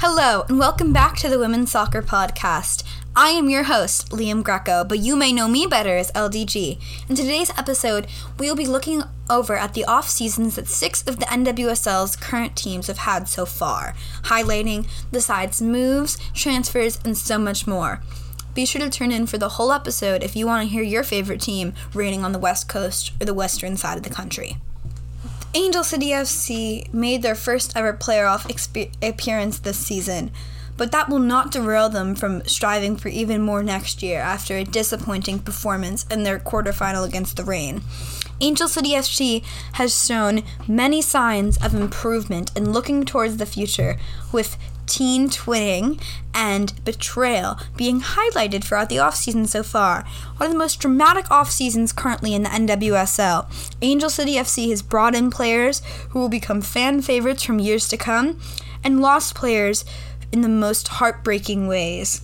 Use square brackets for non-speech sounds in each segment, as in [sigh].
Hello, and welcome back to the Women's Soccer Podcast. I am your host, Liam Greco, but you may know me better as LDG. In today's episode, we will be looking over at the off seasons that six of the NWSL's current teams have had so far, highlighting the side's moves, transfers, and so much more. Be sure to turn in for the whole episode if you want to hear your favorite team reigning on the West Coast or the western side of the country. Angel City FC made their first ever playoff exp- appearance this season, but that will not derail them from striving for even more next year after a disappointing performance in their quarterfinal against the Reign. Angel City FC has shown many signs of improvement and looking towards the future, with teen twinning and betrayal being highlighted throughout the offseason so far. One of the most dramatic off seasons currently in the NWSL. Angel City FC has brought in players who will become fan favorites from years to come and lost players in the most heartbreaking ways.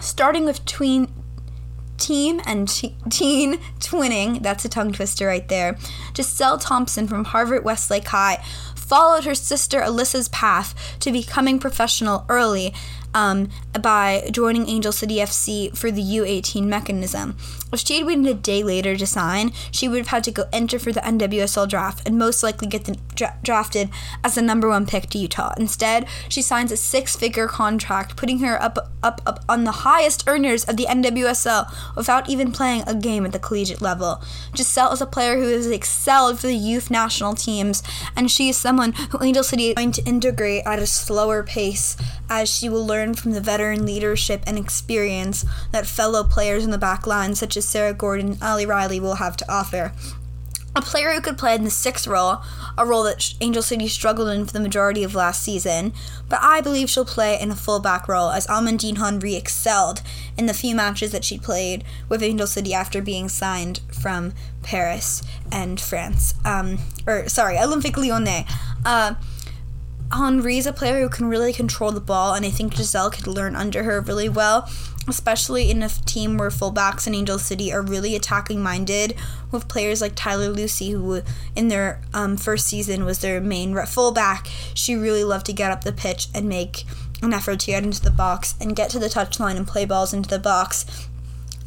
Starting with tween team and teen twinning, that's a tongue twister right there. Gisele Thompson from Harvard Westlake High followed her sister Alyssa's path to becoming professional early um, by joining Angel City FC for the U18 mechanism. If she had waited a day later to sign, she would have had to go enter for the NWSL draft and most likely get the, dra- drafted as the number one pick to Utah. Instead, she signs a six-figure contract, putting her up, up, up on the highest earners of the NWSL without even playing a game at the collegiate level. Gisele is a player who has excelled for the youth national teams, and she is someone who Angel City is going to integrate at a slower pace as she will learn from the veteran leadership and experience that fellow players in the back line, such as Sarah Gorden and Ali Riley, will have to offer. A player who could play in the sixth role, a role that Angel City struggled in for the majority of last season, but I believe she'll play in a fullback role as Amandine Henry excelled in the few matches that she played with Angel City after being signed from Paris and France. Um, or sorry, Olympique Lyonnais. Uh, Henry's a player who can really control the ball, and I think Gisele could learn under her really well, especially in a team where fullbacks in Angel City are really attacking minded, with players like Tyler Lucy, who in their um, first season was their main fullback. She really loved to get up the pitch and make an effort to get into the box and get to the touchline and play balls into the box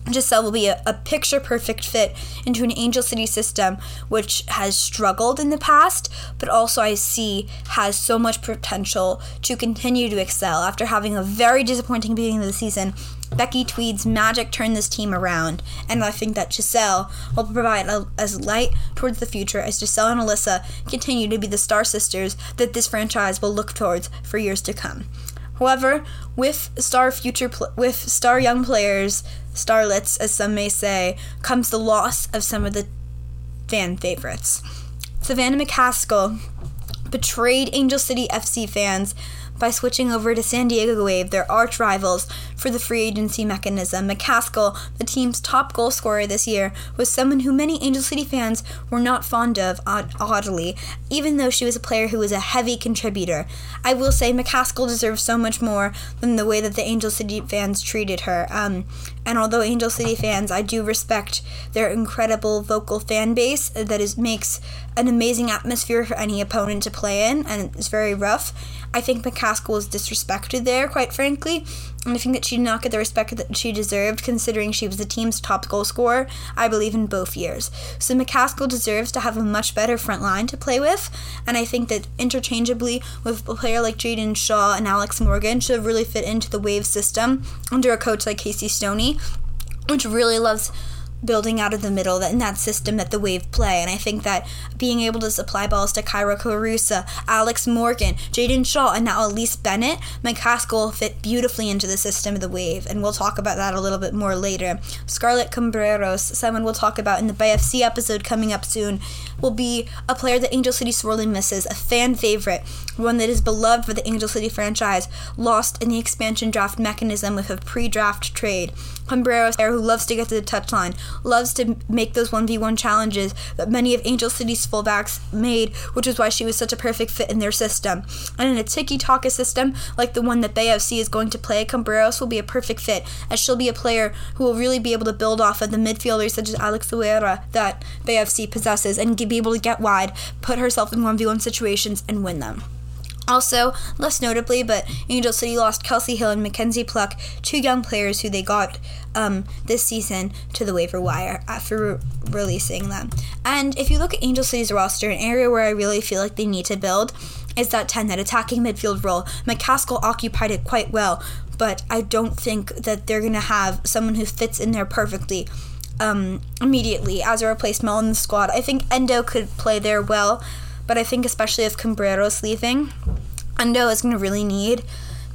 Gisele will be a, a picture perfect fit into an Angel City system which has struggled in the past, but also I see has so much potential to continue to excel. After having a very disappointing beginning of the season, Becky Tweed's magic turned this team around, and I think that Gisele will provide a, as light towards the future as Gisele and Alyssa continue to be the star sisters that this franchise will look towards for years to come. However, with star future pl- with star young players, starlets as some may say, comes the loss of some of the fan favorites. Savannah McCaskill betrayed Angel City FC fans by switching over to San Diego Wave, their arch rivals, for the free agency mechanism. McCaskill, the team's top goal scorer this year, was someone who many Angel City fans were not fond of, oddly, even though she was a player who was a heavy contributor. I will say McCaskill deserves so much more than the way that the Angel City fans treated her. Um, and although Angel City fans, I do respect their incredible vocal fan base that is makes an amazing atmosphere for any opponent to play in, and it's very rough. I think McCaskill was disrespected there, quite frankly. And I think that she did not get the respect that she deserved, considering she was the team's top goal scorer, I believe, in both years. So McCaskill deserves to have a much better front line to play with, and I think that interchangeably with a player like Jaedyn Shaw and Alex Morgan should really fit into the Wave system under a coach like Casey Stoney, which really loves building out of the middle in that system that the Wave play. And I think that being able to supply balls to Kyra Carusa, Alex Morgan, Jaedyn Shaw, and now Elyse Bennett, McCaskill will fit beautifully into the system of the Wave. And we'll talk about that a little bit more later. Scarlett Camberos, someone we'll talk about in the BFC episode coming up soon, will be a player that Angel City sorely misses, a fan favorite, one that is beloved for the Angel City franchise, lost in the expansion draft mechanism with a pre draft trade. Camberos, who loves to get to the touchline, loves to make those 1v1 challenges that many of Angel City's fullbacks made, which is why she was such a perfect fit in their system. And in a tiki taka system like the one that BFC is going to play, Camberos will be a perfect fit, as she'll be a player who will really be able to build off of the midfielders such as Alex Loera that BFC possesses and be able to get wide, put herself in 1v1 situations, and win them. Also, less notably, but Angel City lost Kelsey Hill and Mackenzie Pluck, two young players who they got um, this season to the waiver wire after re- releasing them. And if you look at Angel City's roster, an area where I really feel like they need to build is that 10, that attacking midfield role. McCaskill occupied it quite well, but I don't think that they're going to have someone who fits in there perfectly um, immediately as a replacement in the squad. I think Endo could play there well, but I think especially if Camberos leaving, Endo is going to really need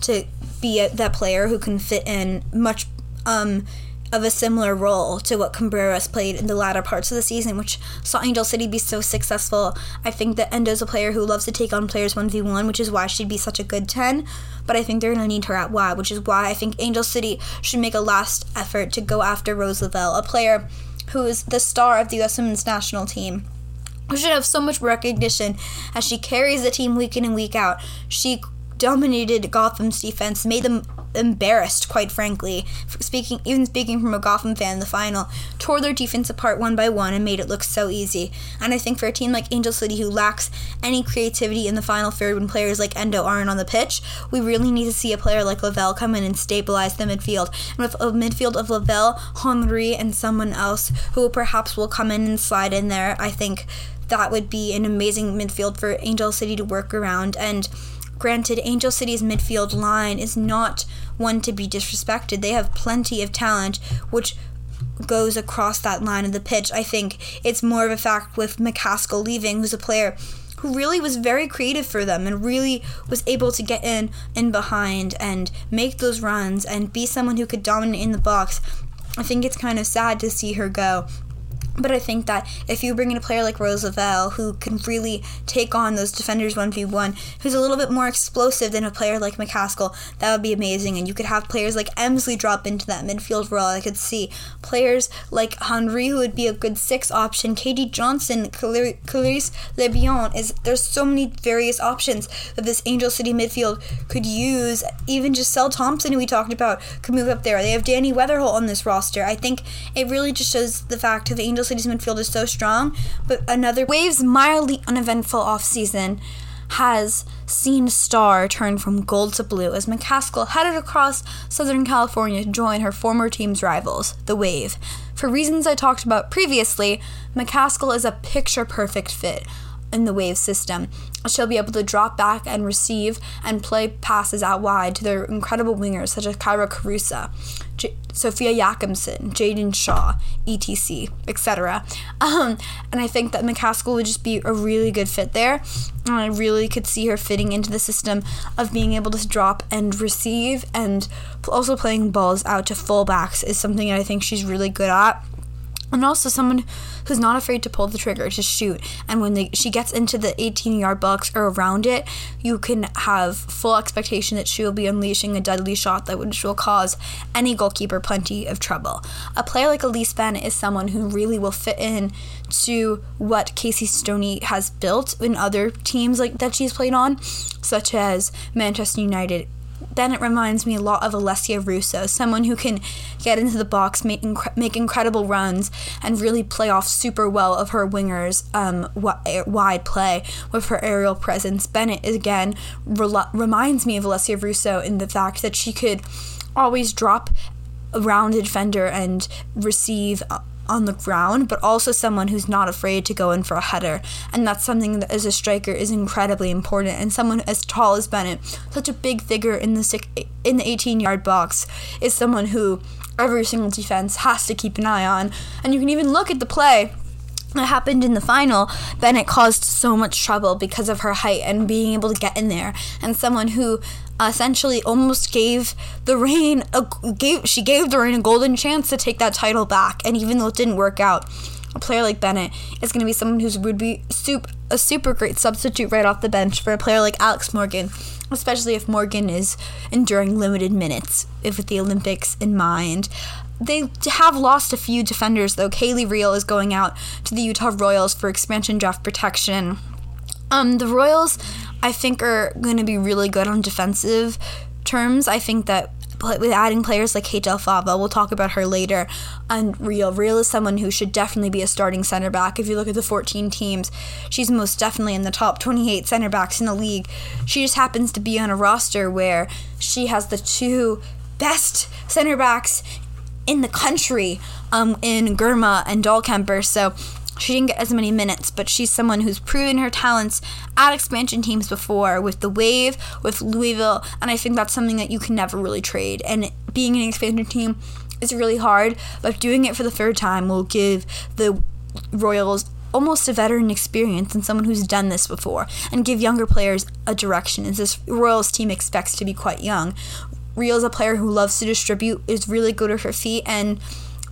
to be a, that player who can fit in much um, of a similar role to what Camberos played in the latter parts of the season, which saw Angel City be so successful. I think that Endo's a player who loves to take on players 1v1, which is why she'd be such a good 10. But I think they're going to need her at Y, which is why I think Angel City should make a last effort to go after Rose Lavelle, a player who is the star of the U.S. women's national team who should have so much recognition as she carries the team week in and week out. She dominated Gotham's defense, made them embarrassed, quite frankly. Speaking, even speaking from a Gotham fan, the final tore their defense apart one by one and made it look so easy. And I think for a team like Angel City, who lacks any creativity in the final third when players like Endo aren't on the pitch, we really need to see a player like Lavelle come in and stabilize the midfield. And with a midfield of Lavelle, Henry, and someone else who perhaps will come in and slide in there, I think that would be an amazing midfield for Angel City to work around. And Granted, Angel City's midfield line is not one to be disrespected. They have plenty of talent, which goes across that line of the pitch. I think it's more of a fact with McCaskill leaving, who's a player who really was very creative for them and really was able to get in and behind and make those runs and be someone who could dominate in the box. I think it's kind of sad to see her go. But I think that if you bring in a player like Roosevelt, who can really take on those defenders 1v1, who's a little bit more explosive than a player like McCaskill, that would be amazing. And you could have players like Emslie drop into that midfield role. I could see players like Henry, who would be a good six option. Katie Johnson, Clarice Lebion. Is There's so many various options that this Angel City midfield could use. Even Gisele Thompson, who we talked about, could move up there. They have Dani Weatherholt on this roster. I think it really just shows the fact that Angel City's midfield is so strong, but another Waves mildly uneventful offseason has seen Star turn from gold to blue as McCaskill headed across Southern California to join her former team's rivals, the Wave. For reasons I talked about previously, McCaskill is a picture perfect fit in the wave system. She'll be able to drop back and receive and play passes out wide to their incredible wingers such as Kyra Carusa, Sofia Jakobsson, Jaedyn Shaw, etc., etc. Um, and I think that McCaskill would just be a really good fit there. And I really could see her fitting into the system of being able to drop and receive and also playing balls out to fullbacks is something that I think she's really good at and also someone who's not afraid to pull the trigger to shoot. And when they, she gets into the 18 yard box or around it you can have full expectation that she will be unleashing a deadly shot that which will cause any goalkeeper plenty of trouble. A player like elyse bennett is someone who really will fit in to what casey stoney has built in other teams like that she's played on such as manchester united Bennett reminds me a lot of Alessia Russo, someone who can get into the box, make, make incredible runs, and really play off super well of her wingers' um, w- wide play with her aerial presence. Bennett, again, re- reminds me of Alessia Russo in the fact that she could always drop a rounded defender and receive uh, on the ground, but also someone who's not afraid to go in for a header. And that's something that as a striker is incredibly important. And someone as tall as Bennett, such a big figure in the in the 18 yard box, is someone who every single defense has to keep an eye on. And you can even look at the play that happened in the final, Bennett caused so much trouble because of her height and being able to get in there. And someone who essentially almost gave the Reign a gave she gave the Reign a golden chance to take that title back. And even though it didn't work out, a player like Bennett is going to be someone who would be super, a super great substitute right off the bench for a player like Alex Morgan, especially if Morgan is enduring limited minutes, if with the Olympics in mind. They have lost a few defenders though. Kaleigh Riehl is going out to the Utah Royals for expansion draft protection. Um, the Royals, I think, are going to be really good on defensive terms. I think that with adding players like Kate Fava. We'll talk about her later. And Riehl. Riehl is someone who should definitely be a starting center back. If you look at the 14 teams, she's most definitely in the top 28 center backs in the league. She just happens to be on a roster where she has the two best center backs in the country um, in Girma and Dahlkemper. So she didn't get as many minutes, but she's someone who's proven her talents at expansion teams before with the Wave, with Louisville, and I think that's something that you can never really trade. And being an expansion team is really hard, but doing it for the third time will give the Royals almost a veteran experience and someone who's done this before and give younger players a direction as this Royals team expects to be quite young. Riehl is a player who loves to distribute, is really good with her feet, and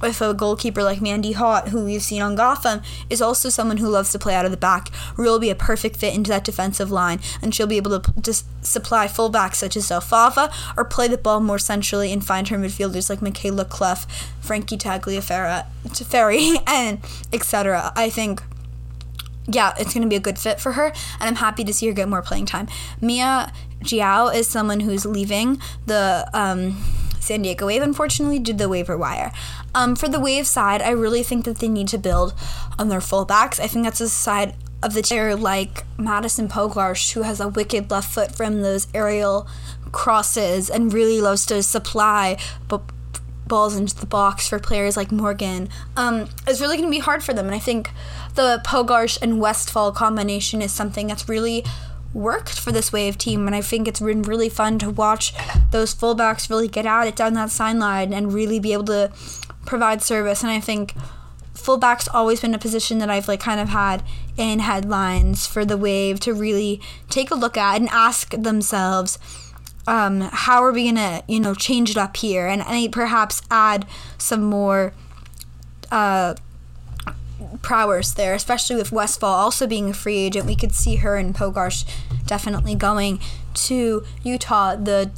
with a goalkeeper like Mandy Haught, who we've seen on Gotham, is also someone who loves to play out of the back. Riehl will be a perfect fit into that defensive line, and she'll be able to just supply fullbacks such as Del Fava or play the ball more centrally and find her midfielders like Mikayla Cluff, Frankie Tagliaferri, [laughs] and etc. I think yeah, it's going to be a good fit for her, and I'm happy to see her get more playing time. Mia Jiao is someone who's leaving the um, San Diego Wave, unfortunately, did the waiver wire. Um, for the Wave side, I really think that they need to build on their fullbacks. I think that's a side of the chair like Madison Pogarch, who has a wicked left foot from those aerial crosses and really loves to supply b- balls into the box for players like Morgan. Um, it's really going to be hard for them, and I think the Pogarch and Westphal combination is something that's really worked for this wave team and I think it's been really fun to watch those fullbacks really get at it down that sideline and really be able to provide service. And I think fullback's always been a position that I've like kind of had in headlines for the wave to really take a look at and ask themselves um, how are we gonna you know change it up here and, and perhaps add some more uh, prowess there, especially with Westphal also being a free agent. We could see her and Pogarch definitely going to Utah. The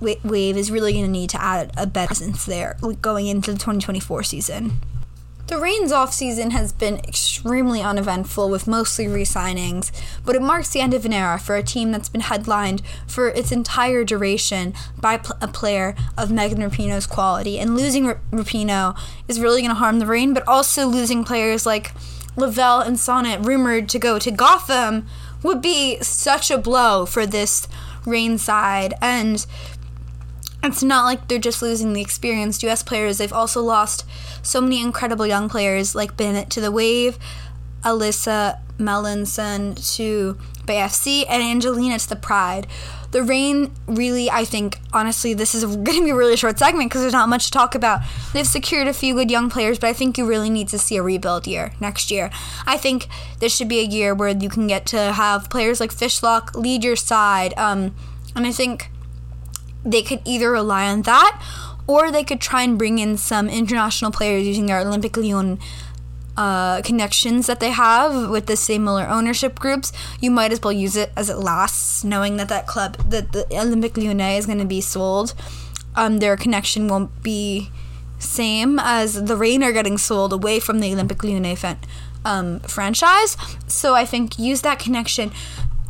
Wave is really going to need to add a better presence there going into the 2024 season. The Reign's off season has been extremely uneventful with mostly re signings, but it marks the end of an era for a team that's been headlined for its entire duration by a player of Megan Rapinoe's quality. And losing R- Rapinoe is really going to harm the Reign, but also losing players like Lavelle and Sonnett, rumored to go to Gotham, would be such a blow for this Reign side. And it's not like they're just losing the experienced US players. They've also lost so many incredible young players like Bennett to the Wave, Alyssa Malonson to BFC, and Angelina to the Pride. The Reign really, I think, honestly, this is [laughs] going to be a really short segment because there's not much to talk about. They've secured a few good young players, but I think you really need to see a rebuild year next year. I think this should be a year where you can get to have players like Fishlock lead your side. Um, and I think they could either rely on that or they could try and bring in some international players using their Olympic Lyon uh, connections that they have with the similar ownership groups. You might as well use it as it lasts, knowing that that club, that the Olympic Lyonnais is going to be sold. Um, their connection won't be same as the Reign are getting sold away from the Olympic Lyonnais fan, um, franchise. So I think use that connection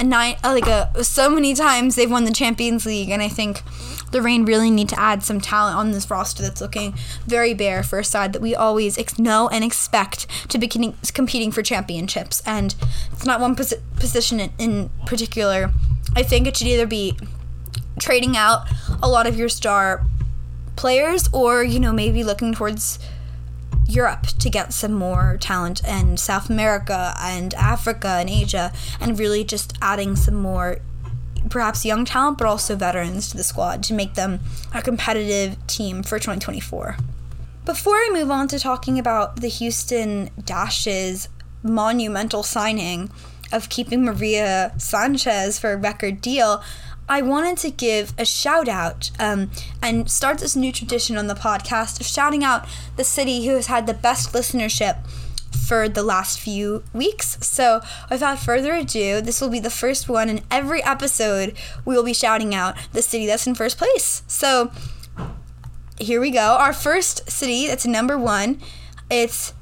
a nine uh, like a so many times they've won the Champions League, and I think the Reign really need to add some talent on this roster that's looking very bare for a side that we always ex- know and expect to be competing for championships. And it's not one pos- position in, in particular. I think it should either be trading out a lot of your star players or you know maybe looking towards Europe to get some more talent and South America and Africa and Asia and really just adding some more perhaps young talent but also veterans to the squad to make them a competitive team for 2024. Before I move on to talking about the Houston Dash's monumental signing of keeping Maria Sanchez for a record deal, I wanted to give a shout out um, and start this new tradition on the podcast of shouting out the city who has had the best listenership for the last few weeks. So, without further ado, this will be the first one, in every episode we will be shouting out the city that's in first place. So, here we go. Our first city that's number one, it's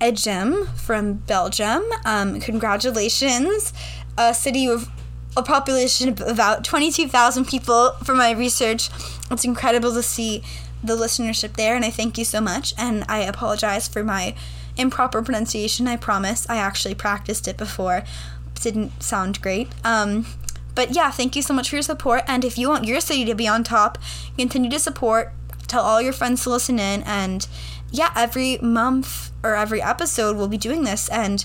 Edegem from Belgium. Um, congratulations. A city with a population of about 22,000 people for my research it's incredible to see the listenership there, and I thank you so much. And I apologize for my improper pronunciation. I promise. I actually practiced it before. Didn't sound great. Um, but yeah, thank you so much for your support. And if you want your city to be on top, continue to support. Tell all your friends to listen in. And yeah, every month or every episode, we'll be doing this. And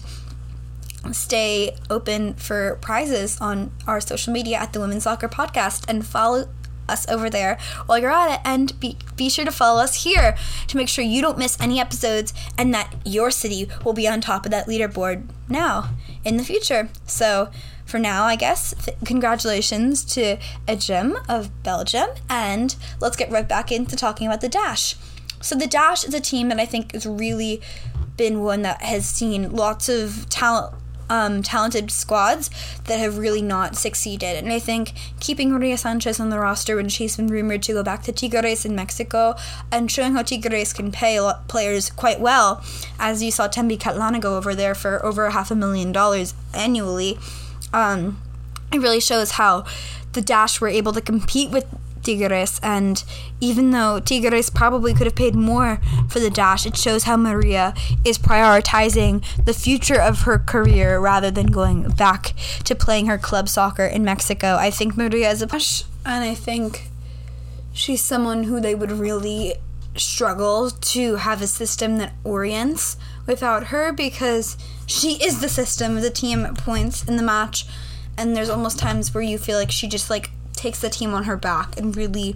stay open for prizes on our social media at the Women's Soccer Podcast and follow us over there while you're at it. And be, be sure to follow us here to make sure you don't miss any episodes and that your city will be on top of that leaderboard now in the future. So for now i guess th- congratulations to Edegem of belgium and let's get right back into talking about the dash. So the dash is a team that i think has really been one that has seen lots of talent um, talented squads that have really not succeeded. And I think keeping Maria Sanchez on the roster when she's been rumored to go back to Tigres in Mexico and showing how Tigres can pay players quite well, as you saw Thembi Kgatlana go over there for over half a million dollars annually, um, it really shows how the Dash were able to compete with Tigres, and even though Tigres probably could have paid more for the dash, it shows how Maria is prioritizing the future of her career rather than going back to playing her club soccer in Mexico. I think Maria is a push, and I think she's someone who they would really struggle to have a system that orients without her because she is the system, the team points in the match, and there's almost times where you feel like she just like takes the team on her back and really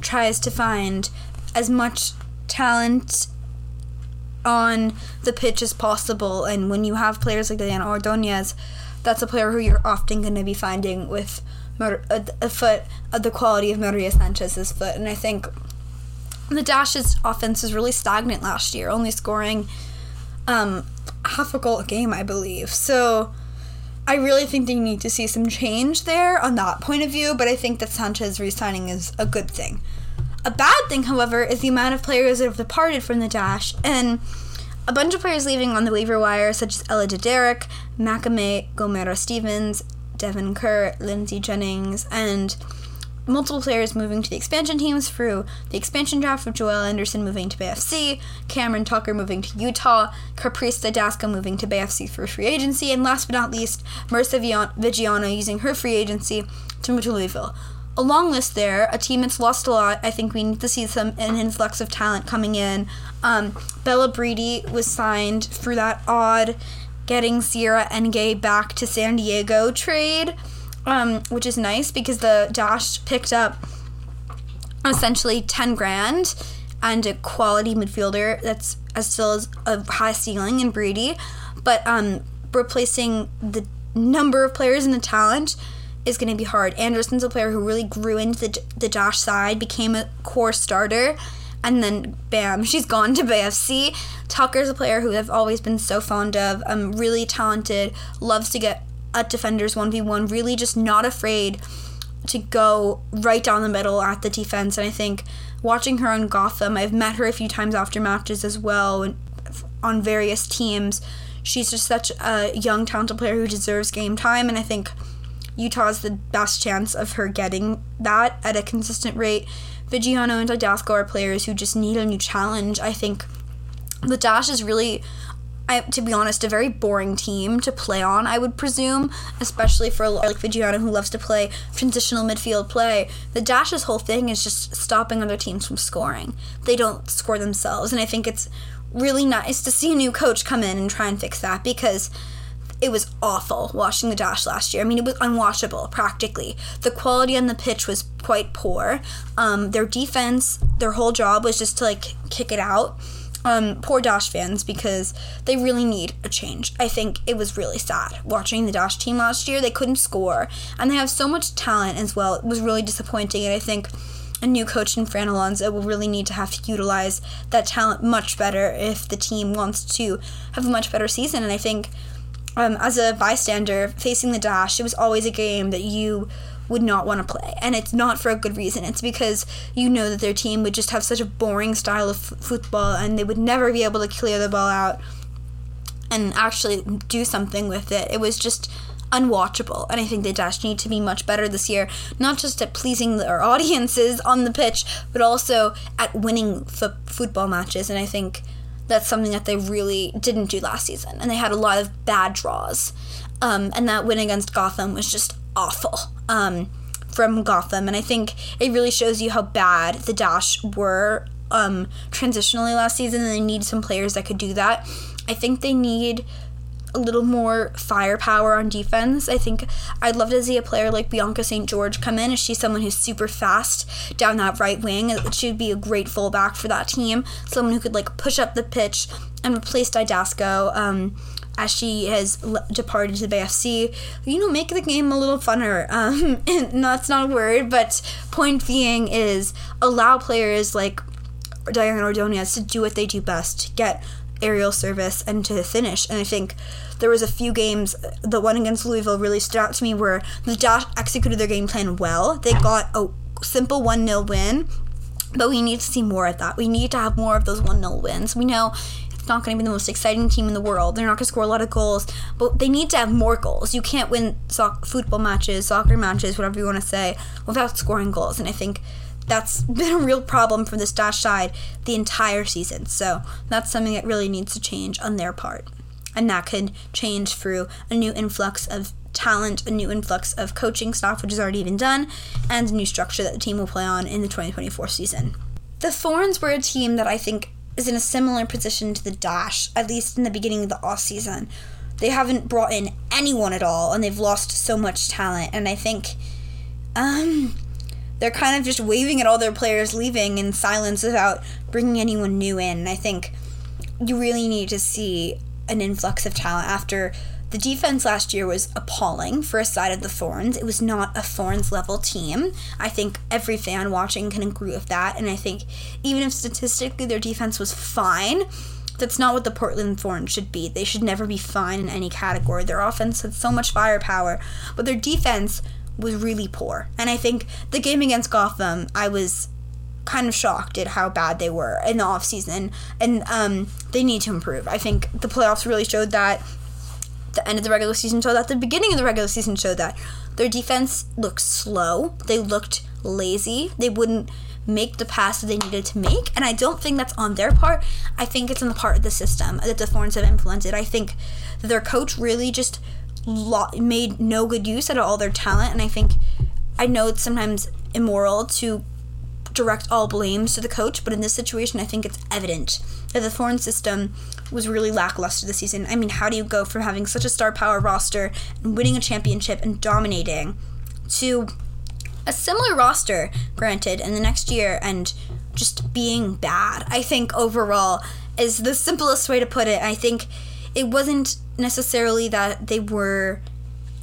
tries to find as much talent on the pitch as possible. And when you have players like Diana Ordonez, that's a player who you're often going to be finding with a, a foot of the quality of Maria Sanchez's foot. And I think the Dash's offense was really stagnant last year, only scoring um, half a goal a game, I believe. So I really think they need to see some change there on that point of view, but I think that Sanchez resigning is a good thing. A bad thing, however, is the amount of players that have departed from the Dash, and a bunch of players leaving on the waiver wire, such as Ella Derek, Makame, Gomera Stevens, Devin Kerr, Lindsay Jennings, and multiple players moving to the expansion teams through the expansion draft with Joelle Anderson moving to BFC, Cameron Tucker moving to Utah, Caprice Dydasco moving to BFC for free agency, and last but not least, Marisa Viggiano using her free agency to move to Louisville. A long list there, a team that's lost a lot. I think we need to see some an influx of talent coming in. Um, Bella Brady was signed through that odd getting Sierra Enge back to San Diego trade um, which is nice because the Dash picked up essentially 10 grand and a quality midfielder that's as still as a high ceiling in Brady, but um, replacing the number of players and the talent is going to be hard. Anderson's a player who really grew into the, the Dash side, became a core starter, and then bam, [laughs] she's gone to BFC. Tucker's a player who I've always been so fond of, um, really talented, loves to get at defenders 1v1, really just not afraid to go right down the middle at the defense. And I think watching her on Gotham, I've met her a few times after matches as well on various teams. She's just such a young, talented player who deserves game time. And I think Utah's the best chance of her getting that at a consistent rate. Viggiano and Dydasco are players who just need a new challenge. I think the Dash is really I, to be honest, a very boring team to play on, I would presume, especially for like Viggiano who loves to play transitional midfield play. The Dash's whole thing is just stopping other teams from scoring. They don't score themselves, and I think it's really nice to see a new coach come in and try and fix that because it was awful watching the Dash last year. I mean, it was unwatchable practically. The quality on the pitch was quite poor. Um, their defense, their whole job was just to like kick it out um, poor Dash fans because they really need a change. I think it was really sad watching the Dash team last year. They couldn't score, and they have so much talent as well. It was really disappointing, and I think a new coach in Fran Alonso will really need to have to utilize that talent much better if the team wants to have a much better season. And I think um, as a bystander facing the Dash, it was always a game that you would not want to play. And it's not for a good reason. It's because you know that their team would just have such a boring style of f- football and they would never be able to clear the ball out and actually do something with it. It was just unwatchable. And I think the Dash need to be much better this year, not just at pleasing their [laughs] audiences on the pitch, but also at winning f- football matches. And I think that's something that they really didn't do last season. And they had a lot of bad draws. Um, and that win against Gotham was just awful um, from Gotham. And I think it really shows you how bad the Dash were um, transitionally last season. And they need some players that could do that. I think they need a little more firepower on defense. I think I'd love to see a player like Bianca St. George come in. She's someone who's super fast down that right wing. She would be a great fullback for that team. Someone who could like push up the pitch and replace Dydasco. Um, as she has departed to the BFC, you know, make the game a little funner. [laughs] Um, and that's not a word, but point being is allow players like Diana Ordonez to do what they do best, get aerial service and to finish. And I think there was a few games, the one against Louisville really stood out to me where the Dash executed their game plan well. They got a simple 1 0 win, but we need to see more of that. We need to have more of those 1 0 wins. We know not going to be the most exciting team in the world. They're not going to score a lot of goals, but they need to have more goals. You can't win so- football matches, soccer matches, whatever you want to say, without scoring goals. And I think that's [laughs] been a real problem for this Dash side the entire season. So that's something that really needs to change on their part. And that could change through a new influx of talent, a new influx of coaching staff, which has already been done, and a new structure that the team will play on in the 2024 season. The Thorns were a team that I think is in a similar position to the Dash, at least in the beginning of the off season. They haven't brought in anyone at all, and they've lost so much talent. And I think, um, they're kind of just waving at all their players leaving in silence without bringing anyone new in. I think you really need to see an influx of talent after the defense last year was appalling for a side of the Thorns. It was not a Thorns level team. I think every fan watching can agree with that. And I think even if statistically their defense was fine, that's not what the Portland Thorns should be. They should never be fine in any category. Their offense had so much firepower, but their defense was really poor. And I think the game against Gotham, I was kind of shocked at how bad they were in the offseason. And um, they need to improve. I think the playoffs really showed that. The end of the regular season showed that. The beginning of the regular season showed that. Their defense looked slow. They looked lazy. They wouldn't make the pass that they needed to make. And I don't think that's on their part. I think it's on the part of the system that the Thorns have implemented. I think their coach really just made no good use out of all their talent, and I think I know it's sometimes immoral to direct all blames to the coach, but in this situation, I think it's evident that the Thorn system was really lackluster this season. I mean, how do you go from having such a star power roster and winning a championship and dominating to a similar roster, granted, in the next year and just being bad? I think overall is the simplest way to put it. I think it wasn't necessarily that they were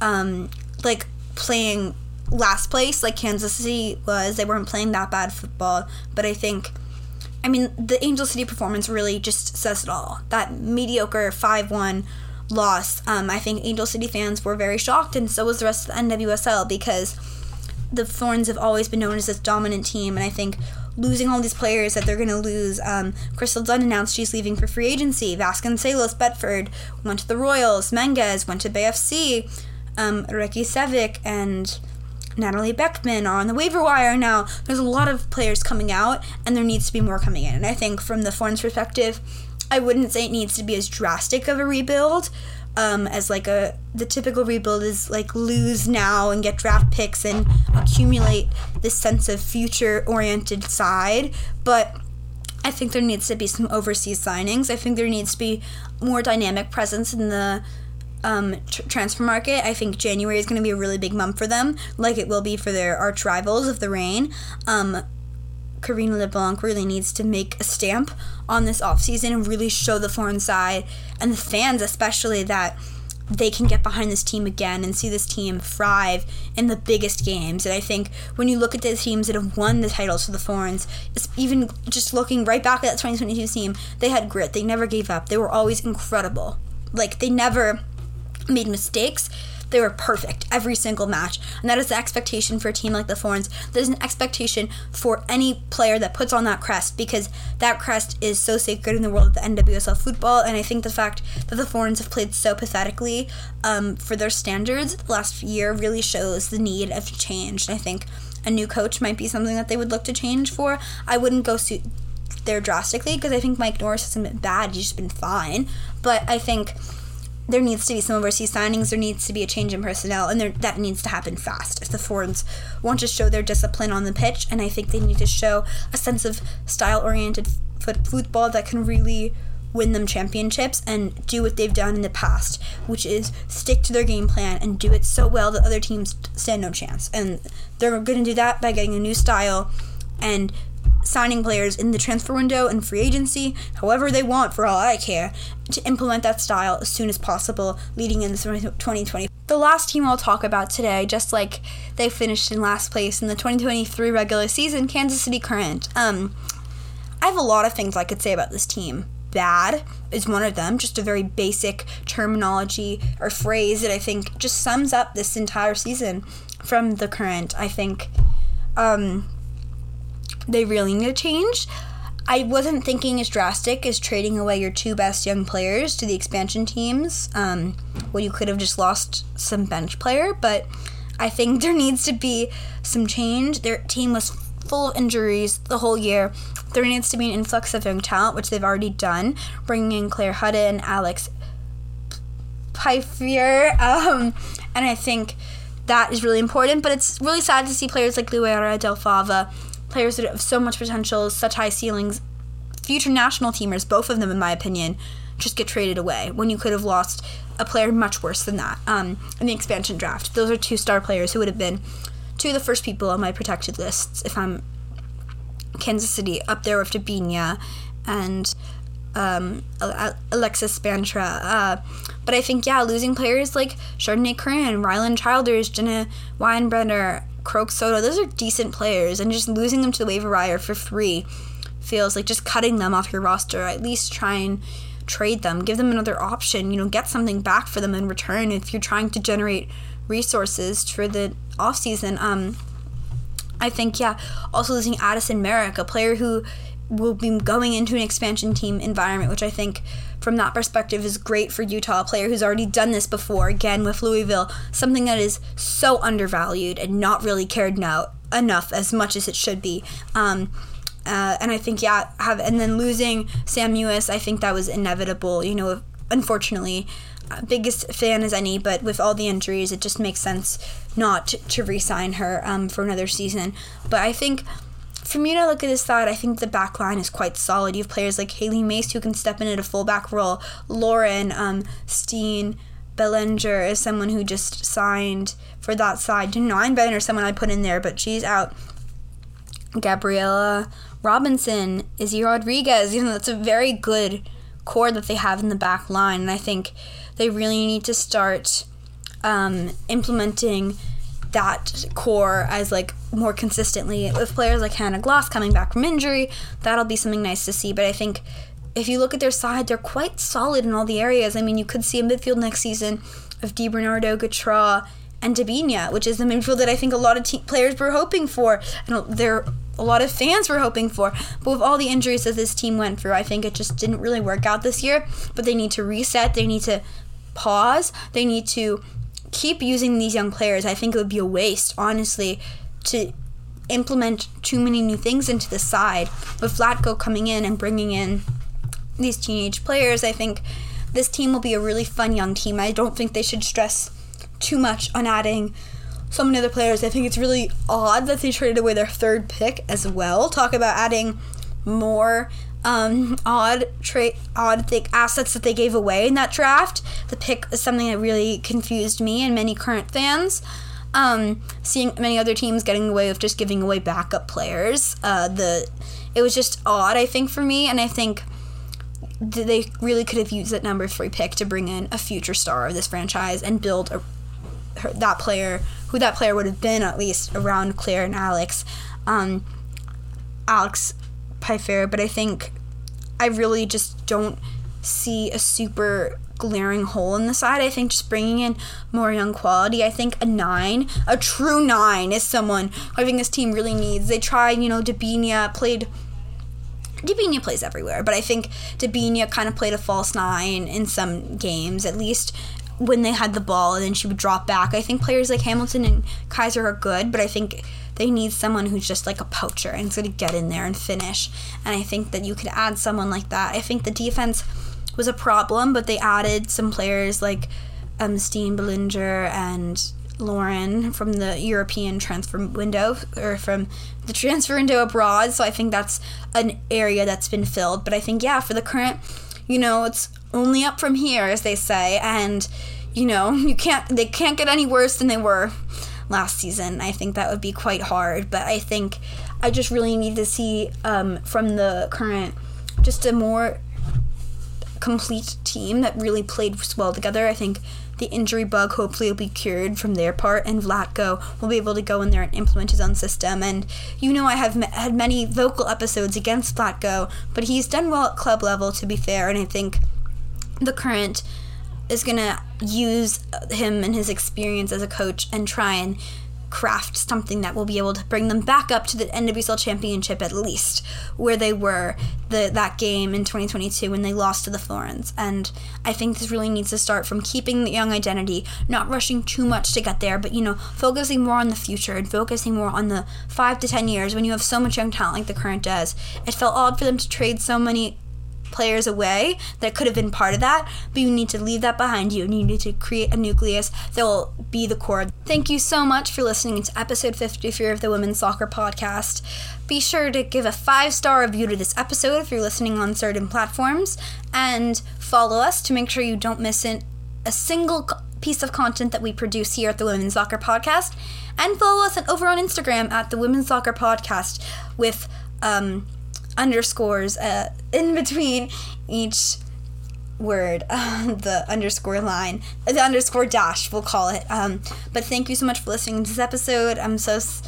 um, like playing last place like Kansas City was. They weren't playing that bad football, but I think I mean the Angel City performance really just says it all. That mediocre 5-1 loss. Um, I think Angel City fans were very shocked and so was the rest of the NWSL because the Thorns have always been known as this dominant team and I think losing all these players that they're going to lose. Um, Crystal Dunn announced she's leaving for free agency. Vasconcelos, Bedford went to the Royals. Menges went to BFC. Um, Ricky Sevic and Natalie Beckman on the waiver wire now. There's a lot of players coming out, and there needs to be more coming in. And I think from the Thorns perspective, I wouldn't say it needs to be as drastic of a rebuild, um, as like a the typical rebuild is like lose now and get draft picks and accumulate this sense of future oriented side but I think there needs to be some overseas signings. I think there needs to be more dynamic presence in the um, tr- transfer market. I think January is going to be a really big month for them, like it will be for their arch rivals of the Reign. Um, Karina LeBlanc really needs to make a stamp on this offseason and really show the foreign side and the fans, especially, that they can get behind this team again and see this team thrive in the biggest games. And I think when you look at the teams that have won the titles for the Thorns, even just looking right back at that 2022 team, they had grit. They never gave up. They were always incredible. Like, they never made mistakes. they were perfect every single match. And that is the expectation for a team like the Thorns. There's an expectation for any player that puts on that crest because that crest is so sacred in the world of the NWSL football. And I think the fact that the Thorns have played so pathetically um, for their standards last year really shows the need of change. And I think a new coach might be something that they would look to change for. I wouldn't go su- there drastically because I think Mike Norris hasn't been bad. He's just been fine. But I think there needs to be some overseas signings. There needs to be a change in personnel, and there, that needs to happen fast. If the Fords want to show their discipline on the pitch, and I think they need to show a sense of style-oriented foot- football that can really win them championships and do what they've done in the past, which is stick to their game plan and do it so well that other teams stand no chance. And they're going to do that by getting a new style and signing players in the transfer window and free agency, however they want, for all I care, to implement that style as soon as possible, leading into 2020. The last team I'll talk about today, just like they finished in last place in the 2023 regular season, Kansas City Current. Um, I have a lot of things I could say about this team. Bad is one of them, just a very basic terminology or phrase that I think just sums up this entire season from the current. I think um, they really need to change. I wasn't thinking as drastic as trading away your two best young players to the expansion teams um, when you could have just lost some bench player, but I think [laughs] there needs to be some change. Their team was full of injuries the whole year. There needs to be an influx of young talent, which they've already done, bringing in Claire Hutton, Alex Pfeiffer, um, and I think that is really important. But it's really sad to see players like Loera Del Fava players that have so much potential, such high ceilings, future national teamers, both of them, in my opinion, just get traded away when you could have lost a player much worse than that um, in the expansion draft. Those are two star players who would have been two of the first people on my protected lists if I'm Kansas City, up there with Debinha and um, Alexis Spaanstra. Uh, but I think, yeah, losing players like Chardonnay Curran, Ryland Childers, Jenna Weinbrenner, Croak Soto, those are decent players, and just losing them to the waiver wire for free feels like just cutting them off your roster. At least try and trade them, give them another option, you know, get something back for them in return if you're trying to generate resources for the off season. Um, I think, yeah, also losing Addison Merrick, a player who will be going into an expansion team environment, which I think from that perspective is great for Utah, a player who's already done this before, again with Louisville, something that is so undervalued and not really cared now enough as much as it should be. Um, uh, and I think yeah, have and then losing Sam Mewis, I think that was inevitable. You know, unfortunately, uh, biggest fan as any, but with all the injuries, it just makes sense not to, to re-sign her um, for another season. But I think for me to look at this side, I think the back line is quite solid. You have players like Hailie Mace who can step in at a fullback role. Lauren um, Steen Bellinger is someone who just signed for that side. Nine Bennett is someone I put in there, but she's out. Gabriella Robinson, Izzy Rodriguez. You know, that's a very good core that they have in the back line, and I think they really need to start um, implementing that core as like more consistently with players like Hannah Gloss coming back from injury. That'll be something nice to see. But I think if you look at their side, they're quite solid in all the areas. I mean, you could see a midfield next season of Di Bernardo, Gautrat, and Debinha, which is the midfield that I think a lot of te- players were hoping for, and there a lot of fans were hoping for. But with all the injuries that this team went through, I think it just didn't really work out this year. But they need to reset. They need to pause. They need to keep using these young players. I think it would be a waste, honestly, to implement too many new things into the side. With Vlatko coming in and bringing in these teenage players, I think this team will be a really fun young team. I don't think they should stress too much on adding so many other players. I think it's really odd that they traded away their third pick as well. Talk about adding more um, odd trait, odd thick assets that they gave away in that draft. The pick is something that really confused me and many current fans. Um, seeing many other teams getting away with just giving away backup players, uh, the it was just odd. I think for me, and I think they really could have used that number three pick to bring in a future star of this franchise and build a, that player, who that player would have been at least around Claire and Alex. Um, Alex Pfeiffer, but I think I really just don't see a super glaring hole in the side. I think just bringing in more young quality. I think a nine, a true nine, is someone I think this team really needs. They tried, you know, Debinha played. Debinha plays everywhere, but I think Debinha kind of played a false nine in some games, at least when they had the ball, and then she would drop back. I think players like Hamilton and Kizer are good, but I think they need someone who's just like a poacher and is going to get in there and finish. And I think that you could add someone like that. I think the defense was a problem, but they added some players like um, Steen Bellinger and Lauren from the European transfer window or from the transfer window abroad. So I think that's an area that's been filled. But I think, yeah, for the current, you know, it's only up from here, as they say. And, you know, you can't, they can't get any worse than they were last season. I think that would be quite hard. But I think I just really need to see um, from the current just a more complete team that really played well together. I think the injury bug hopefully will be cured from their part, and Vlatko will be able to go in there and implement his own system. And you know, I have had many vocal episodes against Vlatko, but he's done well at club level, to be fair, and I think the current is going to use him and his experience as a coach and try and craft something that will be able to bring them back up to the NWSL championship at least, where they were the that game in 2022 when they lost to the Thorns. And I think this really needs to start from keeping the young identity, not rushing too much to get there, but you know, focusing more on the future and focusing more on the five to ten years when you have so much young talent like the current does. It felt odd for them to trade so many players away that could have been part of that, but you need to leave that behind you and you need to create a nucleus that will be the core. Thank you so much for listening to episode 53 of the Women's Soccer Podcast. Be sure to give a five star review to this episode if you're listening on certain platforms and follow us to make sure you don't miss a single piece of content that we produce here at the Women's Soccer Podcast. And follow us over on Instagram at the Women's Soccer Podcast with um, underscores uh, in between each word, uh, [laughs] the underscore line, the underscore dash, we'll call it. Um, but thank you so much for listening to this episode. I'm so s-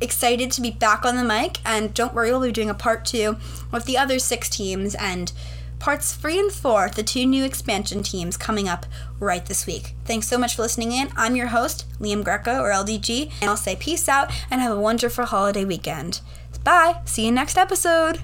excited to be back on the mic, and don't worry, we'll be doing a part two with the other six teams and parts three and four, the two new expansion teams coming up right this week. Thanks so much for listening in. I'm your host, Liam Greco, or LDG, and I'll say peace out and have a wonderful holiday weekend. Bye. See you next episode.